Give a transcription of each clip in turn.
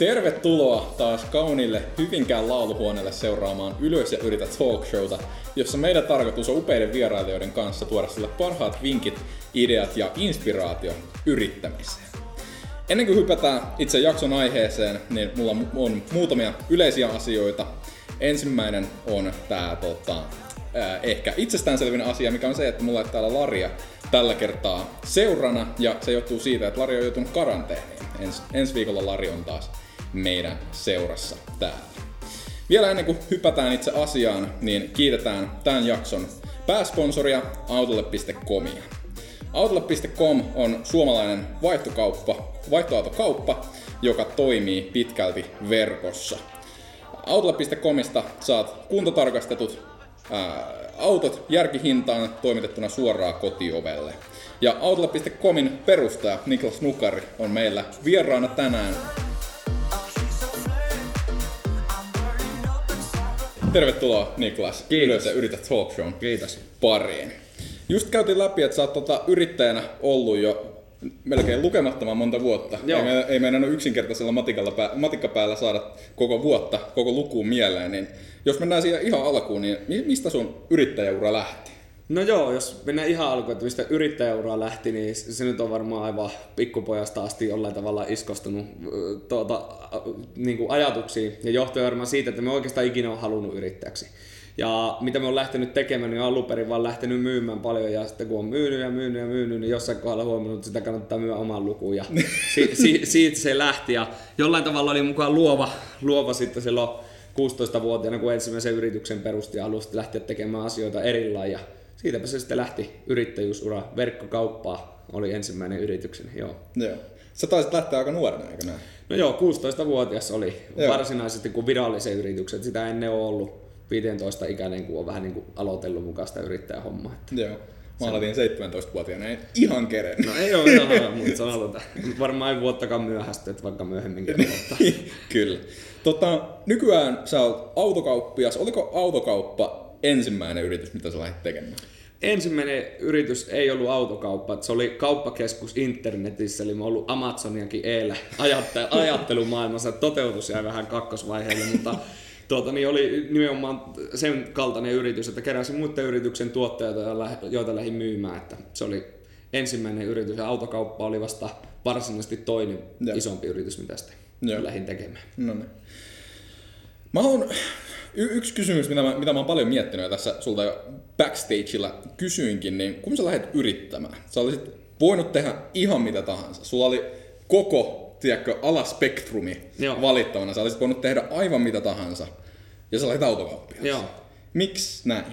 Tervetuloa taas kauniille Hyvinkään lauluhuoneelle seuraamaan Ylös ja yritä talk showta, jossa meidän tarkoitus on upeiden vierailijoiden kanssa tuoda sille parhaat vinkit, ideat ja inspiraatio yrittämiseen. Ennen kuin hypätään itse jakson aiheeseen, niin mulla on muutamia yleisiä asioita. Ensimmäinen on tää tota, ehkä itsestäänselvin asia, mikä on se, että mulla on täällä Laria tällä kertaa seurana, ja se johtuu siitä, että Lari on joutunut karanteeniin. Ens, ensi viikolla Lari on taas meidän seurassa täällä. Vielä ennen kuin hypätään itse asiaan, niin kiitetään tämän jakson pääsponsoria autolle.comia. Autolle.com on suomalainen vaihtokauppa, vaihtoautokauppa, joka toimii pitkälti verkossa. Autolle.comista saat kuntotarkastetut ää, autot järkihintaan toimitettuna suoraan kotiovelle. Ja Autolle.comin perustaja Niklas Nukari on meillä vieraana tänään Tervetuloa Niklas. Kiitos. Ylös Yritä Talk Show Kiitos. pariin. Just käytiin läpi, että sä oot tota yrittäjänä ollut jo melkein lukemattoman monta vuotta. Joo. Ei, me, ei meidän ole yksinkertaisella matikalla pää, matikkapäällä saada koko vuotta, koko lukuun mieleen. Niin jos mennään siihen ihan alkuun, niin mi- mistä sun yrittäjäura lähti? No joo, jos mennään ihan alkuun, että mistä yrittäjäuraa lähti, niin se nyt on varmaan aivan pikkupojasta asti jollain tavalla iskostunut tuota, niin kuin ajatuksiin. Ja johtuen varmaan siitä, että me oikeastaan ikinä on halunnut yrittäjäksi. Ja mitä me on lähtenyt tekemään, niin on alun perin vaan lähtenyt myymään paljon ja sitten kun on myynyt ja myynyt ja myynyt, niin jossain kohdalla huomannut, että sitä kannattaa myydä oman lukuun ja si- si- siitä se lähti ja jollain tavalla oli mukaan luova, luova sitten silloin 16-vuotiaana, kun ensimmäisen yrityksen perusti ja halusi lähteä tekemään asioita ja siitäpä se sitten lähti yrittäjyysura. Verkkokauppaa oli ensimmäinen yrityksen, joo. Joo. Sä taisit lähteä aika nuorena, eikö näin? No joo, 16-vuotias oli Joo. varsinaisesti kuin virallisen yrityksen. Sitä ennen on ollut 15 ikäinen, kun on vähän niin kuin aloitellut mukaan sitä yrittäjähommaa. Että Joo. Mä aloitin 17-vuotiaana, en ihan kerennyt. No ei ole ihan, mutta sanotaan, varmaan ei vuottakaan myöhästyt, että vaikka myöhemminkin. Kyllä. Tota, nykyään sä oot autokauppias. Oliko autokauppa ensimmäinen yritys, mitä sä lähdit tekemään? Ensimmäinen yritys ei ollut autokauppa, se oli kauppakeskus internetissä, eli mä ollut Amazoniakin eellä ajatte- ajattelumaailmassa, toteutus jäi vähän kakkosvaiheelle, mutta tuota, niin oli nimenomaan sen kaltainen yritys, että keräsin muiden yrityksen tuotteita, joita lä- joita lähdin myymään, että se oli ensimmäinen yritys ja autokauppa oli vasta varsinaisesti toinen Joo. isompi yritys, mitä sitten Joo. lähdin tekemään. No niin. Mä oon, y- yksi kysymys, mitä mä, mitä mä oon paljon miettinyt ja tässä sulta jo backstageilla kysyinkin, niin kun sä lähdet yrittämään, sä olisit voinut tehdä ihan mitä tahansa. Sulla oli koko, tiedätkö, alaspektrumi Joo. valittavana. Sä olisit voinut tehdä aivan mitä tahansa. Ja sä lähdit autokauppiaaksi. Joo. Miksi näin?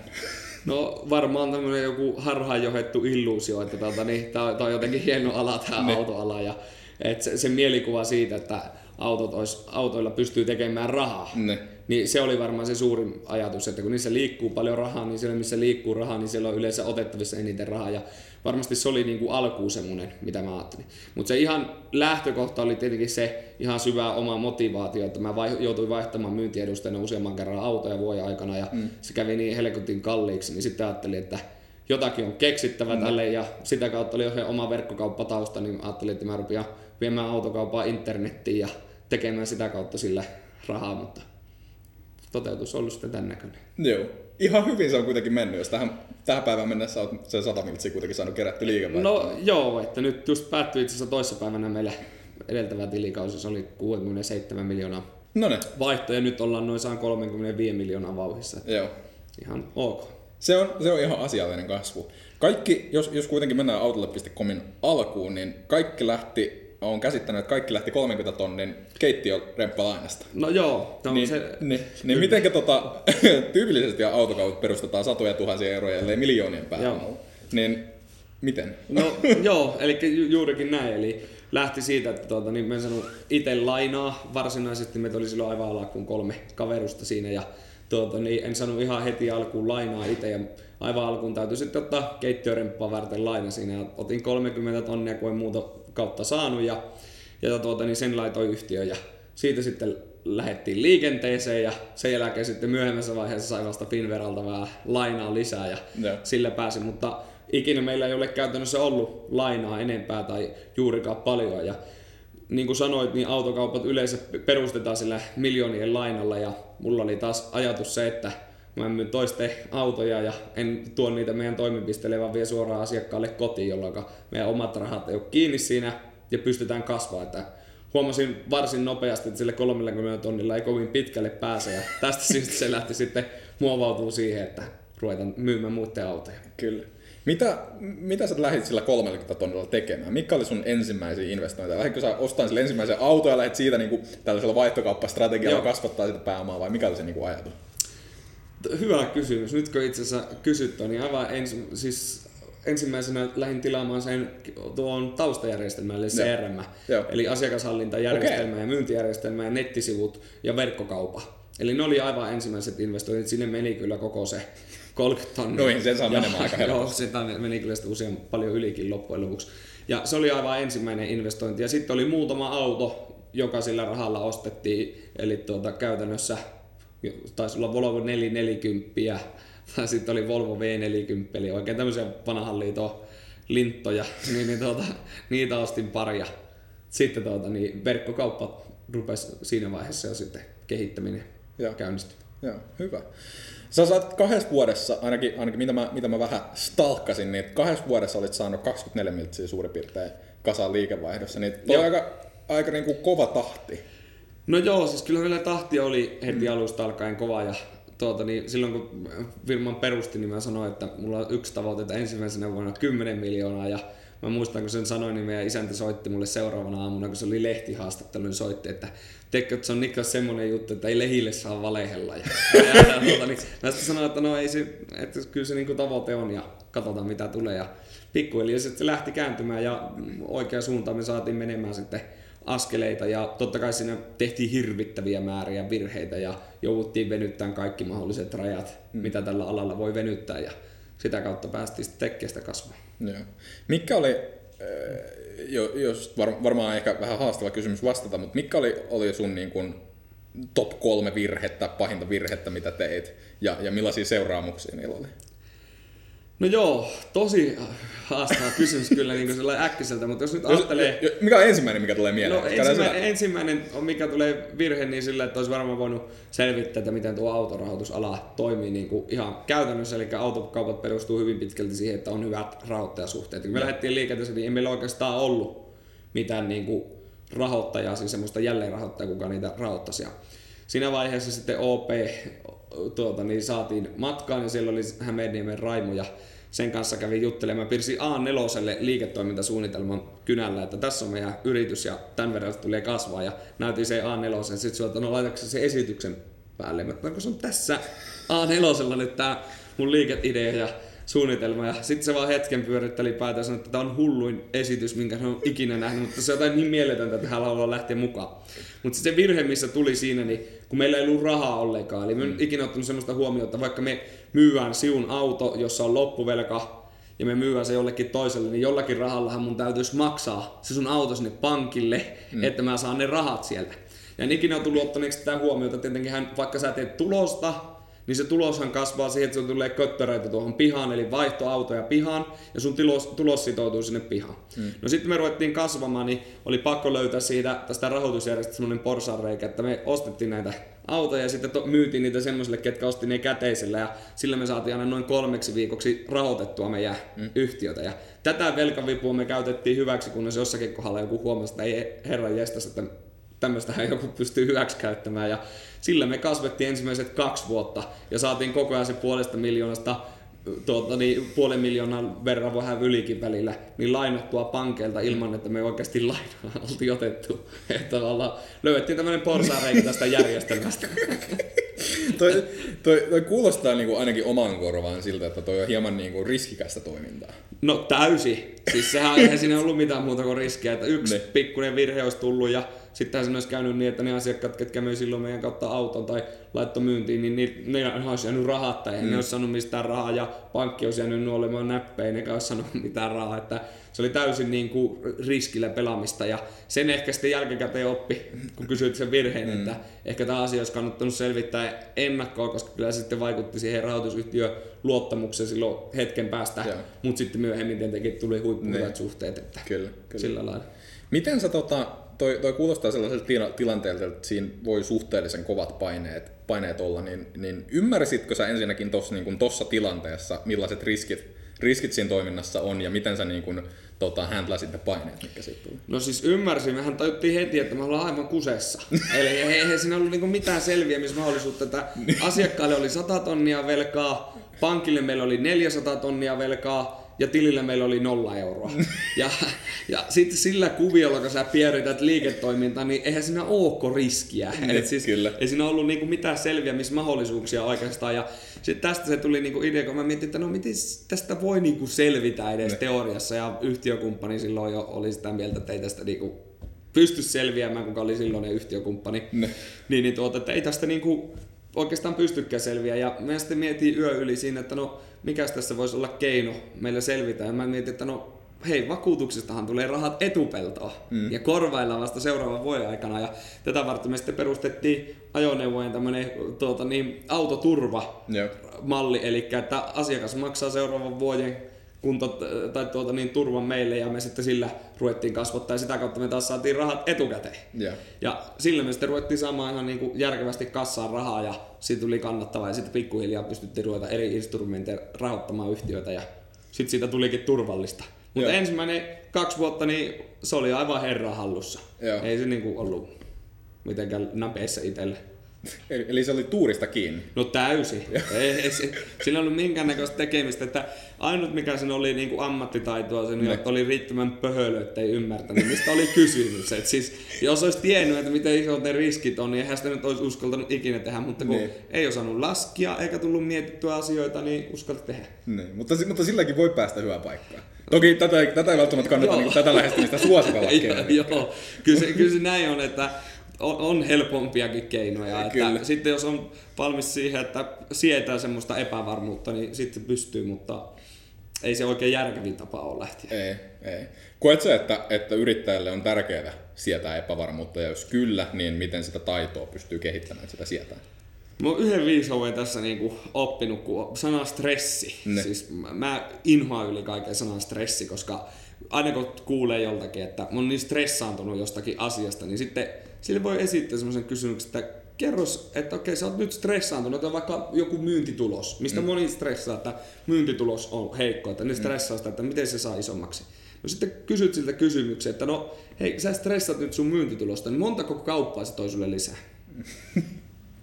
No varmaan tämmöinen joku harhaan johdettu illuusio, että tota, niin, tää, on- tää on jotenkin hieno ala tämä autoala ja et se, se, mielikuva siitä, että autot ois, autoilla pystyy tekemään rahaa. Ne. Niin se oli varmaan se suurin ajatus, että kun niissä liikkuu paljon rahaa, niin siellä missä liikkuu rahaa, niin siellä on yleensä otettavissa eniten rahaa. Ja varmasti se oli niin kuin alkuun semmoinen, mitä mä ajattelin. Mutta se ihan lähtökohta oli tietenkin se ihan syvä oma motivaatio, että mä vai, joutuin vaihtamaan myyntiedustajana useamman kerran autoja vuoden aikana ja mm. se kävi niin helkutin kalliiksi, niin sitten ajattelin, että jotakin on keksittävä mm. tälle ja sitä kautta oli se oma verkkokauppatausta, niin ajattelin, että mä rupean viemään autokauppaa internettiin ja tekemään sitä kautta sillä rahaa, mutta toteutus ollut sitten tämän näköinen. Joo. Ihan hyvin se on kuitenkin mennyt, jos tähän, tähän päivään mennessä oot sen 100 miltsiä kuitenkin saanut kerätty liikevaihtoa. No joo, että nyt just päättyi itse asiassa toissapäivänä meillä edeltävä tilikausi, se oli 67 miljoonaa No ne, vaihto ja nyt ollaan noin 135 miljoonaa vauhissa. Joo. ihan ok. Se on, se on ihan asiallinen kasvu. Kaikki, jos, jos kuitenkin mennään autolle.comin alkuun, niin kaikki lähti, on käsittänyt, että kaikki lähti 30 tonnin keittiöremppalainasta. No joo, no Niin, se, niin, niin mitenkä tota, tyypillisesti autokaupat perustetaan satoja tuhansia euroja, ellei miljoonien päälle. Joo. Niin miten? No joo, eli ju- juurikin näin. Eli lähti siitä, että tuota, niin mä en saanut itse lainaa. Varsinaisesti meitä oli silloin aivan alkuun kolme kaverusta siinä ja tuota, niin en saanut ihan heti alkuun lainaa itse. Ja aivan alkuun täytyy sitten ottaa keittiöremppaa varten laina siinä. Ja otin 30 tonnia, kun en muuta kautta saanut ja, ja tuota, niin sen laitoin yhtiöön. Ja siitä sitten lähdettiin liikenteeseen ja sen jälkeen sitten myöhemmässä vaiheessa sai vasta Finveralta vähän lainaa lisää ja Joo. sillä pääsi, mutta ikinä meillä ei ole käytännössä ollut lainaa enempää tai juurikaan paljon ja niin kuin sanoit, niin autokaupat yleensä perustetaan sillä miljoonien lainalla ja mulla oli taas ajatus se, että mä myyn toisten autoja ja en tuo niitä meidän toimipisteelle, vaan vie suoraan asiakkaalle kotiin, jolloin meidän omat rahat ei ole kiinni siinä ja pystytään kasvaa. Että huomasin varsin nopeasti, että sille 30 tonnilla ei kovin pitkälle pääse ja tästä syystä se lähti sitten muovautuu siihen, että ruvetaan myymään muiden autoja. Kyllä. Mitä, mitä sä lähdit sillä 30 tonnilla tekemään? Mikä oli sun ensimmäisiä investointeja? Lähditkö sä ostamaan sille ensimmäisen auton ja lähdit siitä niin kuin, tällaisella vaihtokauppastrategialla Joo. kasvattaa sitä pääomaa vai mikä oli se niin kuin ajatus? Hyvä kysymys. Nyt kun itse asiassa kysyt, niin aivan ensi, siis ensimmäisenä lähdin tilaamaan sen tuon taustajärjestelmän, eli CRM, Joo. eli asiakashallintajärjestelmä okay. ja myyntijärjestelmä ja nettisivut ja verkkokaupa. Eli ne oli aivan ensimmäiset investoinnit, sinne meni kyllä koko se 30 tonnia. Noin, sen saa menemään aika helposti. Joo, se meni kyllä usein paljon ylikin loppujen lopuksi. Ja se oli aivan ensimmäinen investointi. Ja sitten oli muutama auto, joka sillä rahalla ostettiin. Eli tuota, käytännössä taisi olla Volvo 440 tai sitten oli Volvo V40, eli oikein tämmöisiä vanhan liiton linttoja, niin, niin tuota, niitä ostin paria. Sitten tuota, niin verkkokauppa rupesi siinä vaiheessa ja sitten kehittäminen Joo. käynnistyi. Joo, hyvä. Sä saat kahdessa vuodessa, ainakin, ainakin mitä, mä, mitä mä vähän stalkkasin, niin kahdessa vuodessa olit saanut 24 miltsiä suurin piirtein kasaan liikevaihdossa, niin toi aika, aika niin kuin kova tahti. No joo, siis kyllä vielä tahti oli heti mm. alusta alkaen kova ja tuota, niin silloin kun firman perusti, niin mä sanoin, että mulla on yksi tavoite, että ensimmäisenä vuonna 10 miljoonaa ja mä muistan, kun sen sanoin, niin meidän isäntä soitti mulle seuraavana aamuna, kun se oli lehtihaastattelu, niin soitti, että teikö, että se on Niklas semmoinen juttu, että ei lehille saa valehella. Ja, ja, tuota, niin, mä sitten sanoin, että no ei se, että kyllä se niin tavoite on ja katsotaan mitä tulee. Ja pikkuhiljaa se lähti kääntymään ja oikea suuntaan me saatiin menemään sitten askeleita ja totta kai siinä tehtiin hirvittäviä määriä virheitä ja jouduttiin venyttämään kaikki mahdolliset rajat, mm. mitä tällä alalla voi venyttää ja sitä kautta päästiin sitten sitä kasvua. Joo. Mikä oli, jos varmaan ehkä vähän haastava kysymys vastata, mutta mikä oli, oli sun niin kuin top kolme virhettä, pahinta virhettä, mitä teit ja, ja millaisia seuraamuksia niillä oli? No joo, tosi haastava kysymys kyllä niin kuin äkkiseltä, mutta jos nyt ajattelee... Mikä on ensimmäinen, mikä tulee mieleen? No ensimmäinen, ensimmäinen on, mikä tulee virhe, niin sillä, että olisi varmaan voinut selvittää, että miten tuo autorahoitusala toimii niin kuin ihan käytännössä. Eli autokaupat perustuu hyvin pitkälti siihen, että on hyvät rahoittajasuhteet. Kun me lähdettiin liikenteeseen, niin ei meillä oikeastaan ollut mitään niin kuin rahoittajaa, siis semmoista jälleenrahoittajaa, kuka niitä rahoittaisi. Siinä vaiheessa sitten OP tuota, niin saatiin matkaan ja siellä oli Hämeenniemen Raimo ja sen kanssa kävin juttelemaan. Piirsin A4 liiketoimintasuunnitelman kynällä, että tässä on meidän yritys ja tämän verran tulee kasvaa ja näytin se A4. Sitten että no laitatko se esityksen päälle? Mä kun se on tässä A4 nyt tämä mun liikeidea ja suunnitelma. Ja sitten se vaan hetken pyöritteli päätä ja sanoi, että tämä on hulluin esitys, minkä hän on ikinä nähnyt, mutta se on jotain niin mieletöntä, että hän haluaa lähteä mukaan. Mutta se virhe, missä tuli siinä, niin kun meillä ei ollut rahaa ollenkaan, eli me mm. ikinä ottanut sellaista huomiota, vaikka me myyään siun auto, jossa on loppuvelka, ja me myyään se jollekin toiselle, niin jollakin rahallahan mun täytyisi maksaa se sun auto sinne pankille, mm. että mä saan ne rahat sieltä. Ja en ikinä tullut ottaneeksi tätä huomiota, tietenkin hän, vaikka sä teet tulosta, niin se tuloshan kasvaa siihen, että sun tulee köttöreitä tuohon pihaan, eli vaihtoautoja pihaan, ja sun tulos, tulos sitoutuu sinne pihaan. Mm. No sitten me ruvettiin kasvamaan, niin oli pakko löytää siitä tästä rahoitusjärjestelmästä semmoinen porsanreikä, että me ostettiin näitä autoja ja sitten to, myytiin niitä semmoiselle, ketkä osti ne käteisellä ja sillä me saatiin aina noin kolmeksi viikoksi rahoitettua meidän mm. yhtiötä. Ja tätä velkavipua me käytettiin hyväksi, kunnes jossakin kohdalla joku huomasi, että ei herran jestas, että tämmöistähän joku pystyy hyväksi käyttämään. Ja sillä me kasvettiin ensimmäiset kaksi vuotta ja saatiin koko ajan se puolesta miljoonasta tuota, niin puolen miljoonan verran vähän ylikin välillä, niin lainattua pankeilta ilman, että me oikeasti lainaa oltiin otettu. Että tavallaan löydettiin tämmöinen porsaareikä tästä järjestelmästä. toi, toi, toi, kuulostaa niin kuin ainakin oman korvaan siltä, että toi on hieman niin kuin riskikästä toimintaa. No täysi. Siis sehän ei siinä ollut mitään muuta kuin riskiä, että yksi ne. pikkuinen virhe olisi tullut ja Sittenhän se olisi käynyt niin, että ne asiakkaat, ketkä möi silloin meidän kautta auton tai laitto myyntiin, niin ne, ne olisi jäänyt rahat tai mm. ne olisi saanut mistään rahaa ja pankki olisi jäänyt nuolemaan näppejä, ne olisi saanut mitään rahaa. Että se oli täysin niin kuin riskillä pelaamista ja sen ehkä sitten jälkikäteen oppi, kun kysyit sen virheen, mm. että ehkä tämä asia olisi kannattanut selvittää ennakkoa, koska kyllä se sitten vaikutti siihen rahoitusyhtiön luottamukseen silloin hetken päästä, mutta sitten myöhemmin tietenkin tuli huippuhyvät niin. suhteet, että kyllä, kyllä. sillä lailla. Miten sä tota, toi, toi kuulostaa sellaiselta tila- tilanteelta, että siinä voi suhteellisen kovat paineet, paineet olla, niin, niin ymmärsitkö sä ensinnäkin tuossa niin tossa tilanteessa, millaiset riskit, riskit siinä toiminnassa on ja miten sä niin kuin, tota, handlasit ne paineet, mitkä siitä tuli? No siis ymmärsin, mehän tajuttiin heti, että me ollaan aivan kusessa. Eli ei, siinä ollut niinku mitään selviämismahdollisuutta, että asiakkaalle oli 100 tonnia velkaa, pankille meillä oli 400 tonnia velkaa, ja tilillä meillä oli nolla euroa. Ja, ja sitten sillä kuviolla, kun sä pierität liiketoimintaa, niin eihän siinä ole riskiä. Niin, Et siis, kyllä. Ei siinä ollut niinku mitään selviämismahdollisuuksia oikeastaan. Ja sitten tästä se tuli niinku idea, kun mä mietin, että no miten tästä voi niinku selvitä edes Ne. teoriassa. Ja yhtiökumppani silloin jo oli sitä mieltä, että ei tästä niinku pysty selviämään, kuka oli silloinen yhtiökumppani. Ne. Niin, niin tuota, että ei tästä niinku oikeastaan pystykään selviä. Ja mä sitten mietin yö yli siinä, että no mikäs tässä voisi olla keino meillä selvitä. Ja mä mietin, että no hei, vakuutuksestahan tulee rahat etupeltoon mm. ja korvaillaan vasta seuraavan vuoden aikana. Ja tätä varten me sitten perustettiin ajoneuvojen tämmönen tuota, niin, autoturva Joo. malli, eli että asiakas maksaa seuraavan vuoden kunto, tai tuota, niin, turvan meille ja me sitten sillä ruvettiin kasvattaa ja sitä kautta me taas saatiin rahat etukäteen. Joo. Ja sillä me sitten ruvettiin saamaan ihan niin kuin järkevästi kassaan rahaa ja siitä tuli kannattavaa ja sitten pikkuhiljaa pystyttiin ruveta eri instrumenteja rahoittamaan yhtiöitä ja sitten siitä tulikin turvallista. Mutta Joo. ensimmäinen kaksi vuotta niin se oli aivan herran hallussa. Joo. Ei se niin kuin ollut mitenkään napeissa itselle. Eli, eli se oli tuurista kiinni. No täysin. ei, ei, sillä ei ollut minkäännäköistä tekemistä. Että ainut mikä sen oli niin kuin ammattitaitoa, sen Ne. oli riittävän pöhölö, että ei ymmärtänyt, mistä oli kysymys. Et siis, jos olisi tiennyt, että miten isot ne riskit on, niin eihän sitä nyt olisi uskaltanut ikinä tehdä. Mutta kun Niin. ei osannut laskia eikä tullut mietittyä asioita, niin uskalti tehdä. Niin, mutta, mutta silläkin voi päästä hyvään paikkaan. Toki tätä, ei- tätä ei välttämättä kannata niin tätä lähestymistä suositella. Joo, kyllä se, kyllä se näin on, että on, on helpompiakin keinoja. Että Kyllä. sitten jos on valmis siihen, että sietää semmoista epävarmuutta, niin sitten pystyy, mutta ei se oikein järkevin tapa ole lähteä. Ei, ei. Koet sä, että, että yrittäjälle on tärkeää sietää epävarmuutta, ja jos kyllä, niin miten sitä taitoa pystyy kehittämään, että sitä sietää? Mä oon yhden viisauden tässä niinku oppinut, kun sana stressi. Ne. Siis mä, mä inhoan yli kaiken sanan stressi, koska aina kun kuulee joltakin, että mä oon niin stressaantunut jostakin asiasta, niin sitten sille voi esittää semmoisen kysymyksen, että kerros, että okei, sä oot nyt stressaantunut, on vaikka joku myyntitulos, mistä mm. moni stressaa, että myyntitulos on heikko, että ne stressaa sitä, että miten se saa isommaksi. No sitten kysyt siltä kysymyksen, että no hei, sä stressaat nyt sun myyntitulosta, niin montako kauppaa se toi sulle lisää?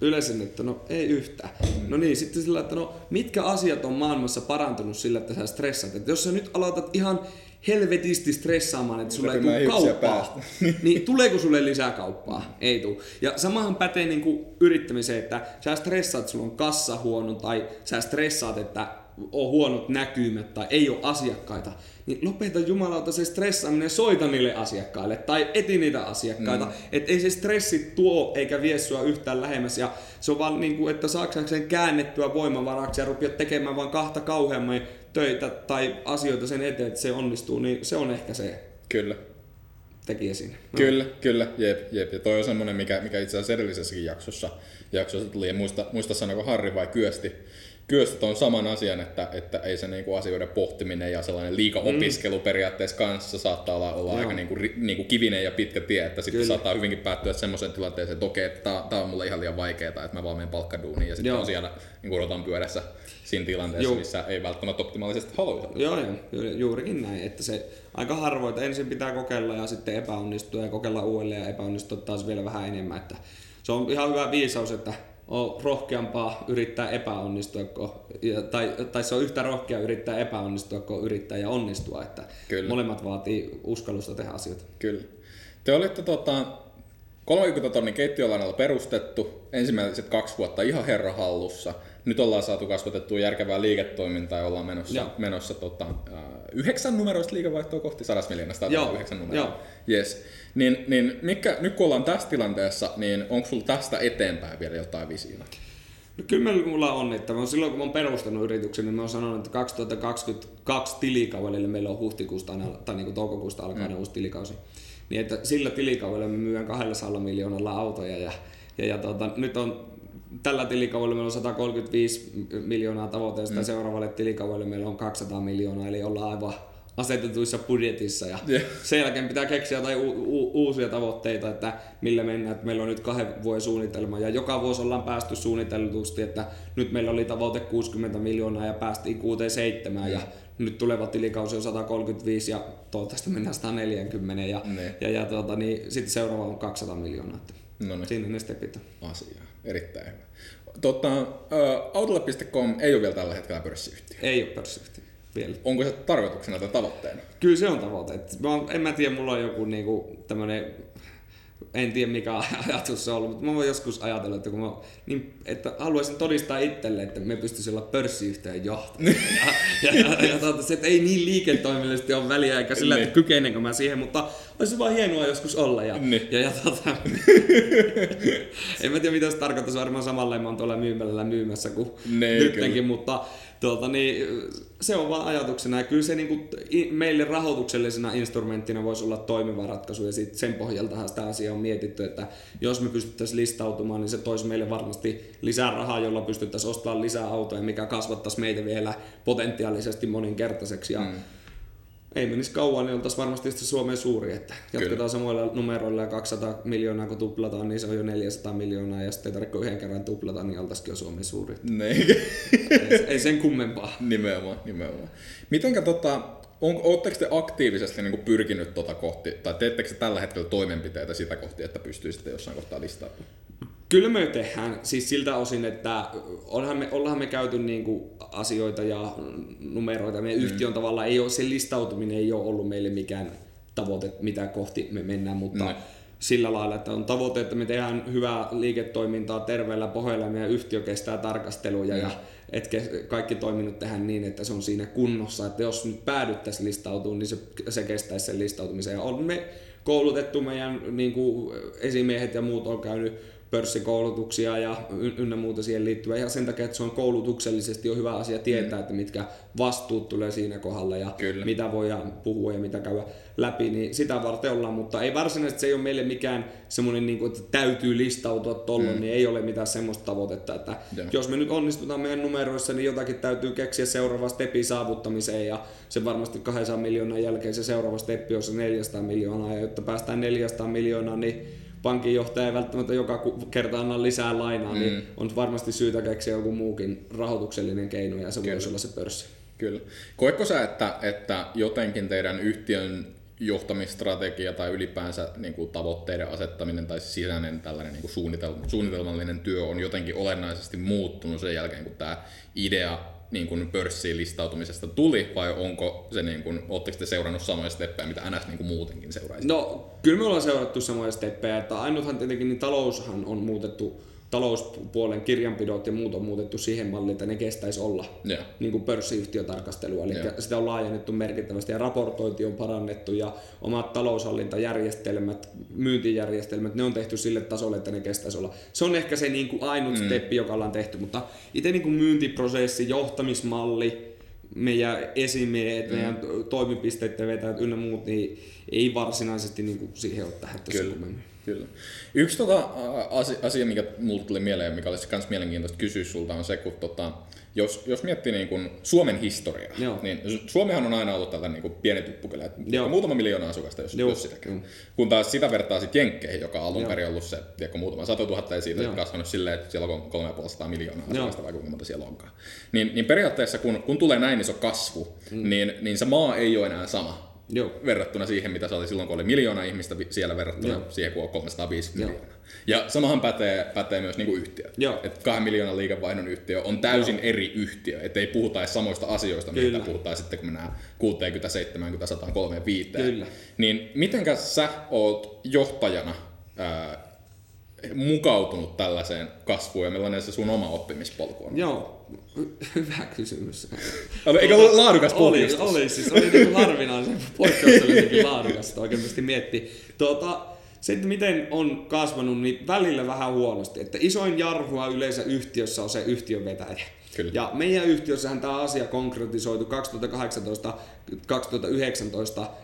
Yleisen, että no ei yhtään. No niin, sitten sillä, että no mitkä asiat on maailmassa parantunut sillä, että sä stressaat. Että jos sä nyt aloitat ihan helvetisti stressaamaan, että sulle ei tule kauppaa, niin tuleeko sulle lisää kauppaa? Ei tule. Ja samahan pätee niin kuin yrittämiseen, että sä stressaat, että sulla on kassa huono, tai sä stressaat, että on huonot näkymät tai ei ole asiakkaita, niin lopeta jumalauta se stressaaminen, soita niille asiakkaille tai eti niitä asiakkaita. Mm. Että ei se stressi tuo eikä vie sua yhtään lähemmäs ja se on vaan niin kuin, että sen käännettyä voimavaraksi ja rupeat tekemään vaan kahta kauheammin töitä tai asioita sen eteen, että se onnistuu, niin se on ehkä se Kyllä. tekijä siinä. No. Kyllä, kyllä, jep, jep. Ja toi on semmoinen, mikä, mikä itse asiassa edellisessäkin jaksossa, jaksossa tuli, en muista, muista sanoiko Harri vai Kyösti, Kyösti tuon saman asian, että, että ei se niinku asioiden pohtiminen ja sellainen liika opiskelu periaatteessa kanssa saattaa olla, olla aika niinku, niinku kivinen ja pitkä tie, että sitten Kyllä. saattaa hyvinkin päättyä semmoiseen tilanteeseen, että okei, tää on mulle ihan liian vaikeaa, että mä vaan menen palkkaduuniin ja sitten on siellä niin odotan pyörässä siinä tilanteessa, Joo. missä ei välttämättä optimaalisesti olla. Joo, joo, ju- juurikin näin, että se aika harvoin, että ensin pitää kokeilla ja sitten epäonnistua ja kokeilla uudelleen ja epäonnistua taas vielä vähän enemmän, että se on ihan hyvä viisaus, että on rohkeampaa yrittää epäonnistua, kuin, ja- tai, tai se on yhtä rohkea yrittää epäonnistua kuin yrittää ja onnistua, että Kyllä. molemmat vaatii uskallusta tehdä asioita. Kyllä. Te olitte tota, 30 tonnin keittiölainalla perustettu, ensimmäiset kaksi vuotta ihan herra hallussa. Nyt ollaan saatu kasvatettua järkevää liiketoimintaa ja ollaan menossa, Joo. menossa tota, äh, yhdeksän numeroista liikevaihtoa kohti sadas miljoonasta. Joo, Yhdeksän numeroa. joo. Yes. Niin, niin mikä, nyt kun ollaan tässä tilanteessa, niin onko sulla tästä eteenpäin vielä jotain visiota? No kyllä mulla on, että silloin kun mä oon perustanut yrityksen, niin mä oon sanonut, että 2022 tilikaudelle meillä on huhtikuusta tai niin kuin toukokuusta alkaen mm. uusi tilikausi. Niin että sillä tilikaudella me myydään 200 miljoonalla autoja ja, ja, ja tota, nyt on tällä tilikaudella meillä on 135 miljoonaa tavoite ja sitä seuraavalle tilikaudelle meillä on 200 miljoonaa, eli ollaan aivan asetetuissa budjetissa ja Joo. sen jälkeen pitää keksiä jotain u- u- uusia tavoitteita, että millä mennään. Että meillä on nyt kahden vuoden suunnitelma ja joka vuosi ollaan päästy suunnitellusti, että nyt meillä oli tavoite 60 miljoonaa ja päästiin 67 ja nyt tuleva tilikausi on 135 ja toivottavasti mennään 140 ja, Ne. ja, ja tuota, niin, sitten seuraava on 200 miljoonaa. Että No niin, siinä ne stepit on. asiaa. Erittäin hyvä. Tota, ä, Autolle.com ei ole vielä tällä hetkellä pörssiyhtiö. Ei ole pörssiyhtiö vielä. Onko se tarkoituksena tai tavoitteena? Kyllä se on tavoite. Et mä, en mä tiedä, mulla on joku niinku tämmönen, en tiedä mikä ajatus se on ollut, mutta mä voin joskus ajatella, että, kun mä, niin, että haluaisin todistaa itselle, että me pystyisin olla pörssiyhtiön johtaja. ja, ja, ja, ja tuota, se, että ei niin liiketoimellisesti ole väliä, eikä sillä, että Niin. kykenenkö mä siihen, mutta olisi vaan hienoa joskus olla. Ja, Niin. ja, ja tota, en mä tiedä mitä se tarkoittaa, varmaan samalleen mä oon tuolla myymällä myymässä kuin Niin, nyttenkin, kyllä. mutta tuota, niin, se on vaan ajatuksena. Ja kyllä se niin kuin, meille rahoituksellisena instrumenttina voisi olla toimiva ratkaisu ja sit sen pohjaltahan sitä asiaa on mietitty, että jos me pystyttäisiin listautumaan, niin se toisi meille varmasti lisää rahaa, jolla pystyttäisiin ostamaan lisää autoja, mikä kasvattaisi meitä vielä potentiaalisesti moninkertaiseksi. Ja mm. Ei menisi kauan, niin oltaisiin varmasti Suomen suuri, että jatketaan Kyllä. samoilla numeroilla ja 200 miljoonaa kun tuplataan, niin se on jo 400 miljoonaa ja sitten ei tarvitse yhden kerran tuplata, niin oltaisikin jo Suomen suuri. Niin. ei, ei sen kummempaa. nimenomaan, nimenomaan. Mitenkä tota, on, ootteko te aktiivisesti niin pyrkinyt tota kohti, tai teettekö te tällä hetkellä toimenpiteitä sitä kohti, että pystyisitte jossain kohtaa listautumaan? Kyllä me tehdään, siis siltä osin, että onhan me, ollaan me käyty niinku asioita ja numeroita. Meidän mm. yhtiön tavalla ei ole, se listautuminen ei ole ollut meille mikään tavoite, mitä kohti me mennään, mutta Mm. Sillä lailla, että on tavoite, että me tehdään hyvää liiketoimintaa terveellä pohjalla ja meidän yhtiö kestää tarkasteluja ja että ke- kaikki toiminnot tehdään niin, että se on siinä kunnossa, että jos nyt päädyttäisiin listautumaan, niin se, se kestäisi sen listautumisen. Ja on me koulutettu meidän niin kuin esimiehet ja muut on käynyt pörssikoulutuksia ja ynnä muuta siihen liittyvää. Ja sen takia, että se on koulutuksellisesti on hyvä asia tietää, että mitkä vastuut tulee siinä kohdalla ja Kyllä. mitä voidaan puhua ja mitä käydä läpi, niin sitä varten ollaan, mutta ei varsinaisesti se ei ole meille mikään semmoinen, niin kuin, että täytyy listautua tollon, mm. niin ei ole mitään semmoista tavoitetta, että jos me nyt onnistutaan meidän numeroissa, niin jotakin täytyy keksiä seuraava steppi saavuttamiseen ja se varmasti 200 miljoonaa jälkeen se seuraava steppi on se 400 miljoonaa ja jotta päästään 400 miljoonaa, niin pankinjohtaja ei välttämättä joka kerta anna lisää lainaa, mm. niin on varmasti syytä keksiä joku muukin rahoituksellinen keino ja se Kyllä. voisi olla se pörssi. Kyllä. Koetko sä, että, että jotenkin teidän yhtiön johtamistrategia tai ylipäänsä niin kuin tavoitteiden asettaminen tai sisäinen tällainen niin kuin suunnitelma, suunnitelmallinen työ on jotenkin olennaisesti muuttunut sen jälkeen, kun tämä idea niin kuin pörssiin listautumisesta tuli, vai onko se, niin kuin, ootteko te seurannut samoja steppejä, mitä NS niin kuin muutenkin seuraisi? No, kyllä me ollaan seurattu samoja steppejä, että ainuthan tietenkin niin taloushan on muutettu, talouspuolen kirjanpidot ja muut on muutettu siihen malliin, että ne kestäisi olla Joo. niin kuin pörssiyhtiötarkastelua, eli Joo. sitä on laajennettu merkittävästi ja raportointi on parannettu ja omat taloushallintajärjestelmät, myyntijärjestelmät, ne on tehty sille tasolle, että ne kestäisi olla. Se on ehkä se niin kuin ainut mm. steppi, joka ollaan tehty, mutta itse niin kuin myyntiprosessi, johtamismalli, meidän esimiehet, mm. meidän toimipisteiden vetäjät ynnä muut, niin ei varsinaisesti niin kuin siihen ole tähdätty sen Kyllä. Yksi tota, asia, asia, mikä mulle tuli mieleen, mikä olisi myös mielenkiintoista kysyä sulta, on se, kun tota, jos, jos miettii niin kuin Suomen historiaa, Joo. niin Suomihan on aina ollut tällainen niin kuin pieni tuppukylä, että muutama miljoona asukasta, jos, Joo. jos sitäkään. Joo. Kun taas sitä vertaa sitten Jenkkeihin, joka on alun perin ollut se tiedätkö, muutama sata tuhatta ja siitä Joo. on kasvanut silleen, että siellä on 350 miljoonaa Joo. asukasta vai kuinka monta siellä onkaan. Niin, niin periaatteessa kun, kun tulee näin iso kasvu, mm. niin, niin se maa ei ole enää sama Joo. verrattuna siihen, mitä se oli silloin, kun oli miljoona ihmistä siellä verrattuna Joo. siihen, kun on 350 Joo. miljoonaa. Ja samahan pätee, pätee myös niin kuin yhtiö. Joo. Että kahden miljoonan liikevaihdon yhtiö on täysin Joo. eri yhtiö. Että ei puhuta edes samoista asioista, Kyllä. mitä puhutaan sitten, kun mennään 60, 70, 135. Kyllä. Niin mitenkä sä oot johtajana ää, mukautunut tällaiseen kasvuun ja millainen se sun oma oppimispolku on? Joo, hyvä kysymys. Eikö ole laadukas oli, pohjustus? oli, siis oli niin harvinaisen poikkeuksellisenkin laadukas, että oikeasti mietti. Tuota, se, että miten on kasvanut, niin välillä vähän huonosti. Että isoin jarhua yleensä yhtiössä on se yhtiön vetäjä. Kyllä. Ja meidän yhtiössähän tämä asia konkretisoitu 2018-2019,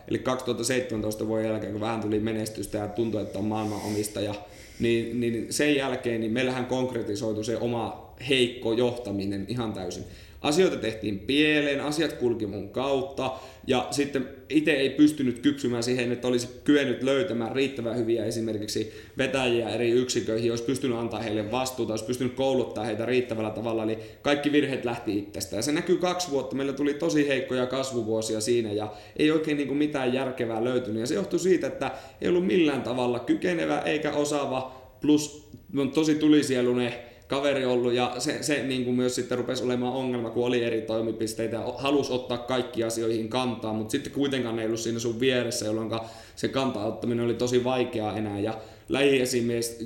eli 2017 vuoden jälkeen, kun vähän tuli menestystä ja tuntui, että on maailman omistaja, niin, niin sen jälkeen niin meillähän konkretisoitu se oma heikko johtaminen ihan täysin. asioita tehtiin pieleen, asiat kulki mun kautta ja sitten itse ei pystynyt kypsymään siihen, että olisi kyennyt löytämään riittävän hyviä esimerkiksi vetäjiä eri yksiköihin, olisi pystynyt antaa heille vastuuta, olisi pystynyt kouluttaa heitä riittävällä tavalla, eli kaikki virheet lähti itsestä. Ja se näkyy kaksi vuotta, meillä tuli tosi heikkoja kasvuvuosia siinä ja ei oikein niin kuin mitään järkevää löytynyt. Ja se johtui siitä, että ei ollut millään tavalla kykenevä eikä osaava, plus on tosi tulisielunen kaveri ollut ja se, se niin kuin myös sitten rupesi olemaan ongelma, kun oli eri toimipisteitä ja halusi ottaa kaikki asioihin kantaa, mutta sitten kuitenkaan ei ollut siinä sun vieressä, jolloin se kantaa ottaminen oli tosi vaikeaa enää ja lähiesimies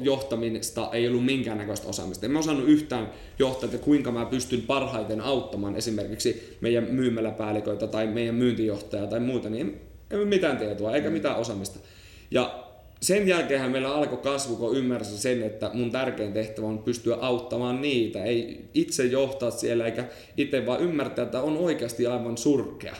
johtamista ei ollut minkäännäköistä osaamista. En mä osannut yhtään johtaa, että kuinka mä pystyn parhaiten auttamaan esimerkiksi meidän myymäläpäälliköitä tai meidän myyntijohtajaa tai muuta, niin ei, ei mitään tietoa eikä mitään osaamista. Ja sen jälkeen meillä alkoi kasvu, kun ymmärsin sen, että mun tärkein tehtävä on pystyä auttamaan niitä. Ei itse johtaa siellä eikä itse vaan ymmärtää, että on oikeasti aivan surkea.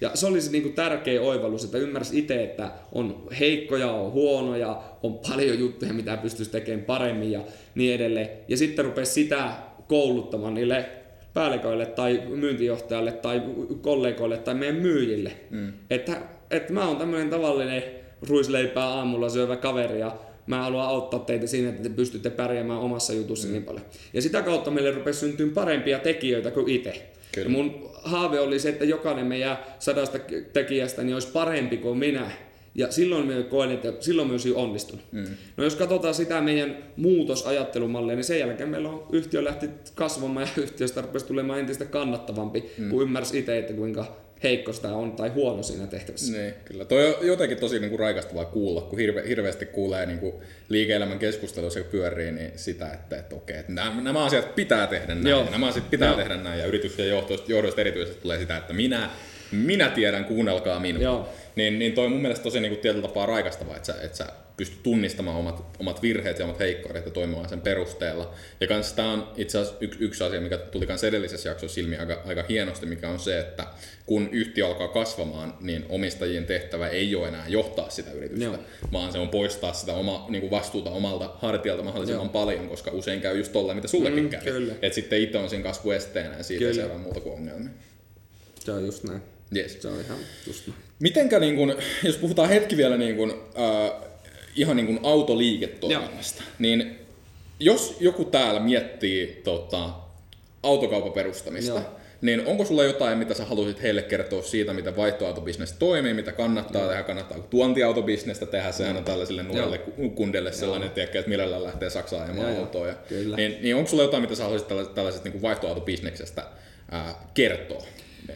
Ja se oli se niin kuin tärkeä oivallus, että ymmärsi itse, että on heikkoja, on huonoja, on paljon juttuja, mitä pystyisi tekemään paremmin ja niin edelleen. Ja sitten rupesi sitä kouluttamaan niille päälliköille tai myyntijohtajalle tai kollegoille tai meidän myyjille. Mm. Että, että mä oon tämmöinen tavallinen ruisleipää aamulla syövä kaveri ja mä haluan auttaa teitä siinä, että te pystytte pärjäämään omassa jutussa mm. niin paljon. Ja sitä kautta meille rupesi syntyä parempia tekijöitä kuin itse. Ja mun haave oli se, että jokainen meidän sadasta tekijästä niin olisi parempi kuin minä. Ja silloin me koen, että silloin myös onnistunut. Mm. No jos katsotaan sitä meidän muutosajattelumallia, niin sen jälkeen meillä on yhtiö lähti kasvamaan ja yhtiöstä rupesi tulemaan entistä kannattavampi, mm. kun ymmärsi itse, että kuinka heikko sitä on tai huono siinä tehtävässä. Niin, kyllä. Toi on jotenkin tosi niin kuin raikastavaa kuulla, kun hirve, hirveästi kuulee niin kuin liike-elämän keskustelussa pyörii niin sitä, että, että okei, että nämä, nämä asiat pitää tehdä näin, Joo. nämä asiat pitää Joo. tehdä näin, ja yrityksen johdosta, johdosta erityisesti tulee sitä, että minä, minä tiedän, kuunnelkaa minua. Joo. Niin, niin toi on mun mielestä tosi niin kuin tietyllä tapaa raikastavaa, että sä, että sä pystyt tunnistamaan omat, omat virheet ja omat heikkoudet ja toimimaan sen perusteella. Ja kans tämä on itse asiassa yksi, yksi asia, mikä tuli kans edellisessä jaksossa ilmi aika, aika hienosti, mikä on se, että kun yhtiö alkaa kasvamaan, niin omistajien tehtävä ei ole enää johtaa sitä yritystä, Joo. vaan se on poistaa sitä oma, niin kuin vastuuta omalta hartialta mahdollisimman Joo. paljon, koska usein käy just tolle, mitä sullekin mm, käy. Että sitten itse on siinä kasvuesteenä ja siitä kyllä. ei seuraa muuta kuin ongelmia. Se on just näin. Yes. Se on ihan just näin. Mitenkä, niin kun, jos puhutaan hetki vielä niin kun, äh, ihan niin autoliiketoiminnasta, Joo. niin jos joku täällä miettii tota, autokaupan perustamista, Joo. niin onko sulla jotain, mitä sä haluaisit heille kertoa siitä, miten vaihtoautobisnes toimii, mitä kannattaa Joo. tehdä, kannattaa tuontiautobisnestä tehdä, sehän on tällaisille nuorille kundelle sellainen, tiedäkö, että millä lähtee Saksaan ajamaan autoa. Ja, niin, niin onko sulla jotain, mitä sä haluaisit tällaiset niin vaihtoautobisneksestä ää, kertoa?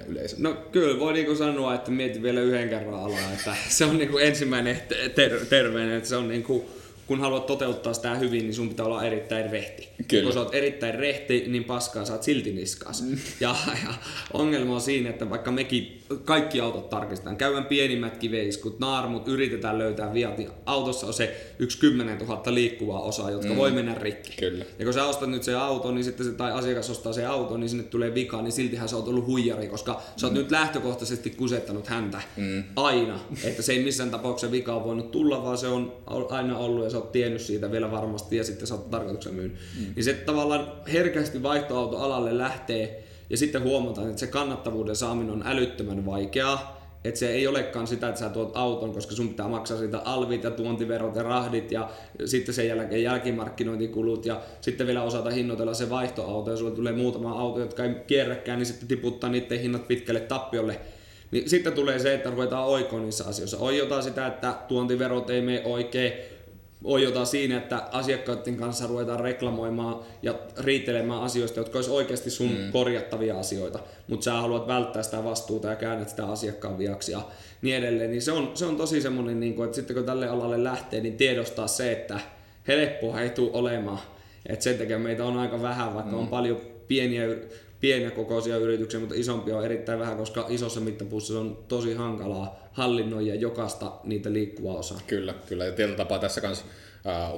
Yleisölle? No kyllä, voi niinku sanoa, että mietin vielä yhden kerran alaa, että se on niinku ensimmäinen ter- terveinen, että se on niinku, kun haluat toteuttaa sitä hyvin, niin sun pitää olla erittäin rehti. Kyllä. Kun sä oot erittäin rehti, niin paskaa saat silti niskaas. Mm. Ja, ja, ongelma on siinä, että vaikka mekin kaikki autot tarkistetaan, käydään pienimmätkin veiskut, naarmut, yritetään löytää viat, niin autossa on se yksi 10 000 liikkuvaa osaa, jotka mm. voi mennä rikki. Kyllä. Ja kun sä ostat nyt se auto, niin sitten se, tai asiakas ostaa se auto, niin sinne tulee vika, niin siltihän sä oot ollut huijari, koska sä oot mm. nyt lähtökohtaisesti kusettanut häntä mm. aina. Että se ei missään tapauksessa vika on voinut tulla, vaan se on aina ollut ja sä oot tiennyt siitä vielä varmasti ja sitten sä oot tarkoituksen myynyt. Mm. Niin se tavallaan herkästi vaihtoautoalalle lähtee ja sitten huomataan, että se kannattavuuden saaminen on älyttömän vaikeaa. Että se ei olekaan sitä, että sä tuot auton, koska sun pitää maksaa siitä alvit ja tuontiverot ja rahdit ja sitten sen jälkeen jälkimarkkinointikulut ja sitten vielä osata hinnoitella se vaihtoauto ja sulle tulee muutama auto, jotka ei kierräkään, niin sitten tiputtaa niiden hinnat pitkälle tappiolle. Niin sitten tulee se, että ruvetaan oikoon niissä asioissa. Oijotaan sitä, että tuontiverot ei mene oikein, oijotaan siinä, että asiakkaiden kanssa ruvetaan reklamoimaan ja riitelemään asioista, jotka olisi oikeasti sun mm. korjattavia asioita, mutta sä haluat välttää sitä vastuuta ja käännät sitä asiakkaan viaksi ja niin edelleen. Niin se on, se on tosi semmoinen, niin kuin, että sitten kun tälle alalle lähtee, niin tiedostaa se, että helppoa ei tule olemaan. Että sen takia meitä on aika vähän, vaikka mm. on paljon pieniä pieniä kokoisia yrityksiä, mutta isompia on erittäin vähän, koska isossa mittapuussa on tosi hankalaa hallinnoida jokaista niitä liikkuvaa osaa. Kyllä, kyllä. Ja tietyllä tapaa tässä kanssa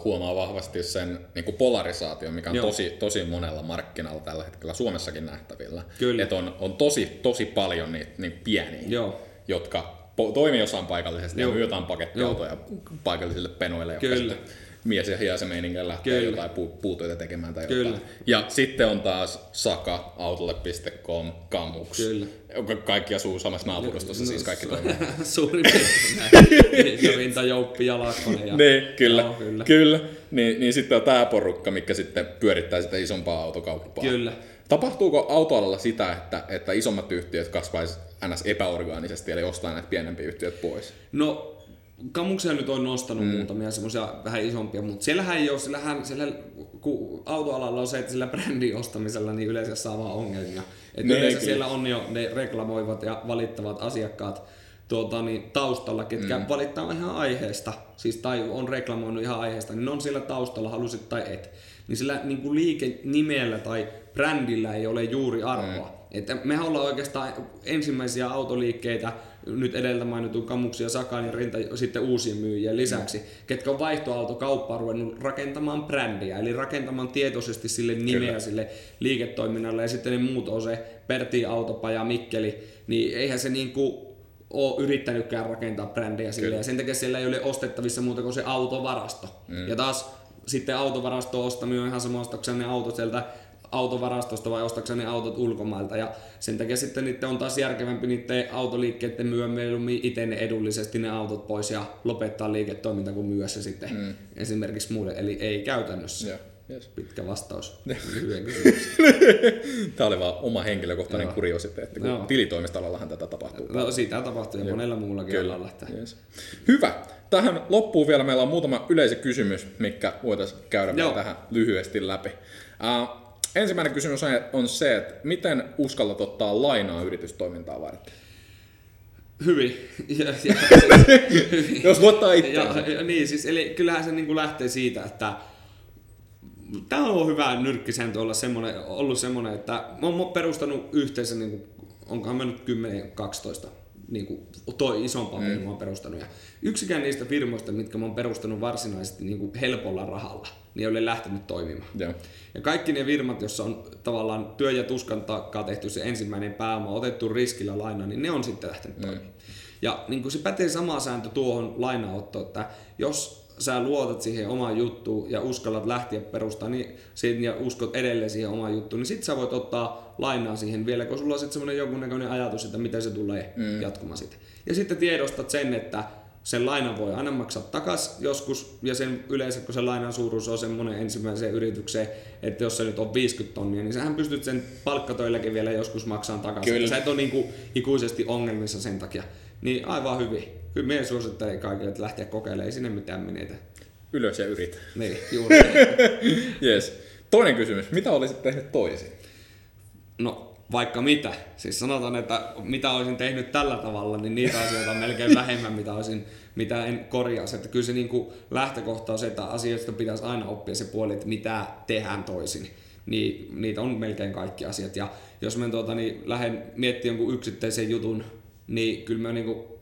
huomaa vahvasti sen niin kuin polarisaatio, mikä on tosi, tosi monella markkinalla tällä hetkellä Suomessakin nähtävillä. Kyllä. Että on, on tosi, tosi paljon niitä niin pieniä, Joo. jotka po- toimii jossain paikallisesti Joo. ja myy jotain pakettiautoja paikallisille penoille. Kyllä. Mies ja hiasen meiningillä lähtee Kyllä. jotain pu- puutöitä tekemään tai Kyllä. jotain. Ja sitten on taas Saka, Outlet.com, Kamuks. Kyllä. Ka- Kaikki asuu samassa naapurustossa, siis kaikki toimii. Suurin piirtein. Rinta, Jouppi ja Lakkonen. Ja... Niin, kyllä. Joo, kyllä. kyllä. Niin, niin sitten on tämä porukka, mikä sitten pyörittää sitä isompaa autokauppaa. Kyllä. Tapahtuuko autoalalla sitä, että, että isommat yhtiöt kasvaisi ns. epäorgaanisesti, eli ostaa näitä pienempiä yhtiöt pois? No, Kamuksia nyt on nostanut mm. muutamia semmoisia vähän isompia, mutta siellähän ei ole, siellähän, siellä, kun autoalalla on se, että sillä brändin ostamisella niin yleensä saa vaan ongelmia. Et Ne, yleensä kyllä. siellä on jo ne reklamoivat ja valittavat asiakkaat tuota, niin, taustalla, ketkä mm. valittaa ihan aiheesta, siis tai on reklamoinut ihan aiheesta, niin ne on siellä taustalla, halusit tai et. Niin sillä niin kuin liikenimellä tai brändillä ei ole juuri arvoa. Mm. Että mehän ollaan oikeastaan ensimmäisiä autoliikkeitä, nyt edeltä mainitun Kamuksia, Sakan ja Rinta, sitten uusien myyjien lisäksi, mm. ketkä on vaihtoautokauppaa ruvennut rakentamaan brändiä, eli rakentamaan tietoisesti sille nimeä Kyllä. sille liiketoiminnalle, ja sitten ne muut on se Pertti Autopaja, Mikkeli, niin eihän se niinku ole yrittänytkään rakentaa brändiä sille, Kyllä. ja sen takia siellä ei ole ostettavissa muuta kuin se autovarasto. Mm. Ja taas sitten autovarasto ostaminen on ihan sama, autot sieltä autovarastosta vai ostakseen ne autot ulkomailta. Ja sen takia sitten niiden on taas järkevämpi niiden autoliikkeiden myydä mieluummin itse ne edullisesti ne autot pois ja lopettaa liiketoiminta kuin myydä se sitten mm. esimerkiksi muille. Eli ei käytännössä. Joo. Yes. Pitkä vastaus kysymyksen. Tämä oli vaan oma henkilökohtainen Joo. kuriositeetti, kun Joo. tilitoimistolallahan tätä tapahtuu. No sitä tapahtuu ja monella muullakin Kyllä. alalla. Että... Yes. Hyvä. Tähän loppuun vielä meillä on muutama yleisökysymys, mikä voitaisiin käydä vielä Joo. tähän lyhyesti läpi. Uh, ensimmäinen kysymys on- se, että miten uskallat ottaa lainaa yritystoimintaa varten? Hyvin. Ja, ja, Jos luottaa ja, itseänsä. ja, niin, siis, eli kyllähän se niin kuin lähtee siitä, että tämä on hyvä nyrkkisääntö olla semmoinen, ollut semmoinen, että mä oon perustanut yhteensä, niin kuin, onkohan mä nyt 10-12 niin kuin, toi isompaa mm. firmaa perustanut. Ja yksikään niistä firmoista, mitkä mä oon perustanut varsinaisesti niin kuin helpolla rahalla, niin ei ole lähtenyt toimimaan. Joo. Ja kaikki ne firmat, joissa on tavallaan työ ja tuskan takaa tehty se ensimmäinen pääoma, otettu riskillä lainaa, niin ne on sitten lähtenyt toimimaan. Ja niin kuin se pätee sama sääntö tuohon lainaottoon, että jos sä luotat siihen omaan juttuun ja uskallat lähteä perustaa niin, siihen ja uskot edelleen siihen omaan juttuun, niin sit sä voit ottaa lainaa siihen vielä, kun sulla on sitten semmoinen jonkunnäköinen ajatus, että miten se tulee mm. jatkumaan sitten. Ja sitten tiedostat sen, että sen lainan voi aina maksaa takas joskus, ja sen yleensä kun se lainan suuruus on semmoinen ensimmäiseen yritykseen, että jos se nyt on 50 tonnia, niin sähän pystyt sen palkkatöilläkin vielä joskus maksamaan takaisin. Kyllä. Sä et ole niinku ikuisesti ongelmissa sen takia. Niin aivan hyvin. Kyllä minä suosittelen kaikille, että lähteä kokeilemaan, ei sinne mitään menetä. Ylös ja yritä. Niin, juuri. Yes. Toinen kysymys. Mitä olisit tehnyt toisin? No, vaikka mitä. Siis sanotaan, että mitä olisin tehnyt tällä tavalla, niin niitä asioita on melkein vähemmän, mitä, olisin, mitä en korjaisi. Että kyllä se niin kuin lähtökohta on se, että asioista pitäisi aina oppia se puoli, että mitä tehdään toisin. Niin, niitä on melkein kaikki asiat. Ja jos mä tuota, niin lähden miettimään jonkun yksittäisen jutun, niin kyllä mä niin kuin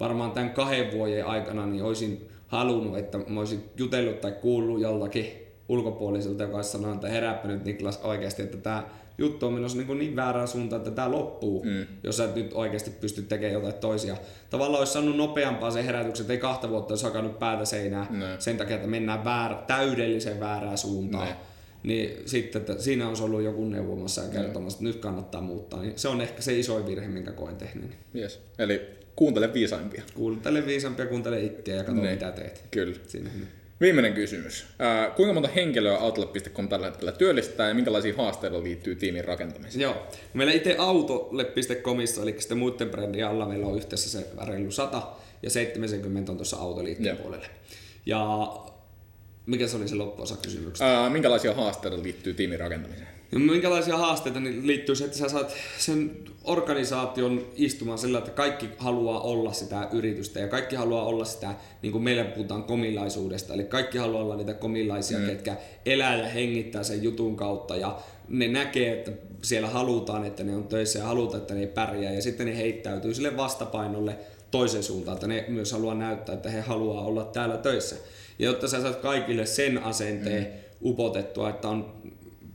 varmaan tämän kahden vuoden aikana niin olisin halunnut, että mä olisin jutellut tai kuullut joltakin ulkopuoliselta, joka olisi sanonut, että herääpä nyt Niklas oikeasti, että tämä juttu on menossa niin, niin väärään suuntaan, että tämä loppuu, mm. jos sä et nyt oikeasti pysty tekemään jotain toisia. Tavallaan olisi saanut nopeampaa se herätyksen, että ei kahta vuotta olisi hakannut päätä seinää Ne. sen takia, että mennään väärä, täydellisen väärään suuntaan. Ne. Niin sitten, että siinä on ollut joku neuvomassa ja kertomassa, että nyt kannattaa muuttaa. Niin se on ehkä se isoin virhe, minkä koen tehneeni. Yes. Eli kuuntele viisaimpia. Kuuntele viisampia, kuuntele itseä ja katso Ne. mitä teet. Kyllä. Siinä. Viimeinen kysymys. Ää, kuinka monta henkilöä Outlet.com tällä hetkellä työllistää ja minkälaisia haasteita liittyy tiimin rakentamiseen? Joo. Meillä itse autolle.comissa, eli sitten muiden brändien alla meillä on yhteensä se reilu 100 ja 70 on tuossa autoliikkeen Joo. puolelle. Ja mikä se oli se loppuosa kysymyksestä? Ää, minkälaisia haasteita liittyy tiimin rakentamiseen? No, minkälaisia haasteita niin liittyy se, että sä saat sen organisaation istumaan sillä, että kaikki haluaa olla sitä yritystä ja kaikki haluaa olla sitä, niin kuin meillä puhutaan komilaisuudesta, eli kaikki haluaa olla niitä komilaisia, mm. ketkä elää ja hengittää sen jutun kautta ja ne näkee, että siellä halutaan, että ne on töissä ja halutaan, että ne pärjää ja sitten ne heittäytyy sille vastapainolle toiseen suuntaan, että ne myös haluaa näyttää, että he haluaa olla täällä töissä. Ja jotta sä saat kaikille sen asenteen mm. upotettua, että on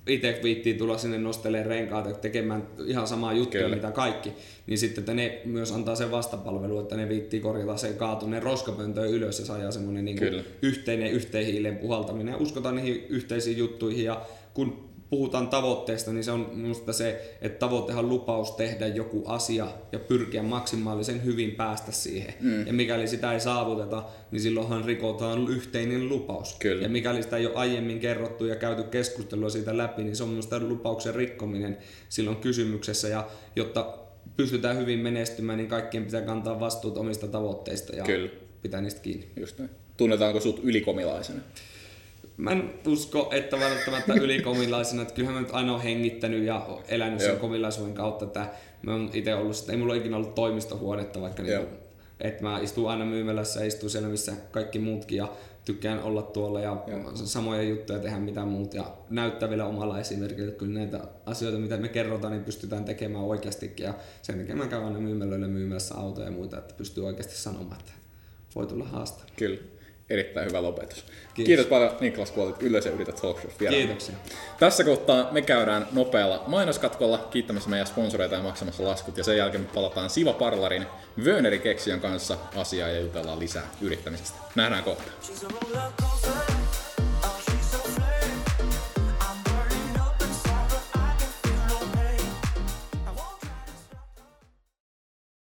itse viittii tulla sinne nosteleen renkaat ja tekemään ihan samaa juttua, Kyllä. mitä kaikki, niin sitten että ne myös antaa sen vastapalvelu, että ne viittii korjata sen kaatuneen roskapöntöön ylös ja saa semmoinen niin yhteinen yhteen hiilen puhaltaminen. Uskotaan niihin yhteisiin juttuihin ja kun puhutaan tavoitteesta, niin se on minusta se, että tavoitehan lupaus tehdä joku asia ja pyrkiä maksimaalisen hyvin päästä siihen. Mm. Ja mikäli sitä ei saavuteta, niin silloinhan rikotaan yhteinen lupaus. Kyllä. Ja mikäli sitä ei ole aiemmin kerrottu ja käyty keskustelua siitä läpi, niin se on minusta lupauksen rikkominen silloin kysymyksessä. Ja jotta pystytään hyvin menestymään, niin kaikkien pitää kantaa vastuut omista tavoitteista ja Kyllä. pitää niistä kiinni. Just näin. Tunnetaanko sut ylikomilaisena? Mä en usko, että välttämättä ylikomilaisena, että kyllähän mä nyt aina olen hengittänyt ja elänyt sen komilaisuuden kautta, että mä oon itse ollut, että ei mulla ikinä ollut toimistohuonetta, vaikka niin, että mä istun aina myymälässä ja istun siellä, missä kaikki muutkin ja tykkään olla tuolla ja Joo. samoja juttuja tehdä mitä muut. Ja näyttää vielä omalla esimerkillä, kyllä näitä asioita, mitä me kerrotaan, niin pystytään tekemään oikeastikin. Ja sen takia mä käyn aina myymälöillä myymässä autoja ja muuta, että pystyy oikeasti sanomaan, että voi tulla haastaa. Kyllä erittäin hyvä lopetus. Kiitos, Kiitos paljon Niklas, kun olit Yleisö Yrität Talk Show Kiitoksia. Tässä kohtaa me käydään nopealla mainoskatkolla kiittämässä meidän sponsoreita ja maksamassa laskut. Ja sen jälkeen me palataan Siva Parlarin Vöneri Keksiön kanssa asiaa ja jutellaan lisää yrittämisestä. Nähdään kohta.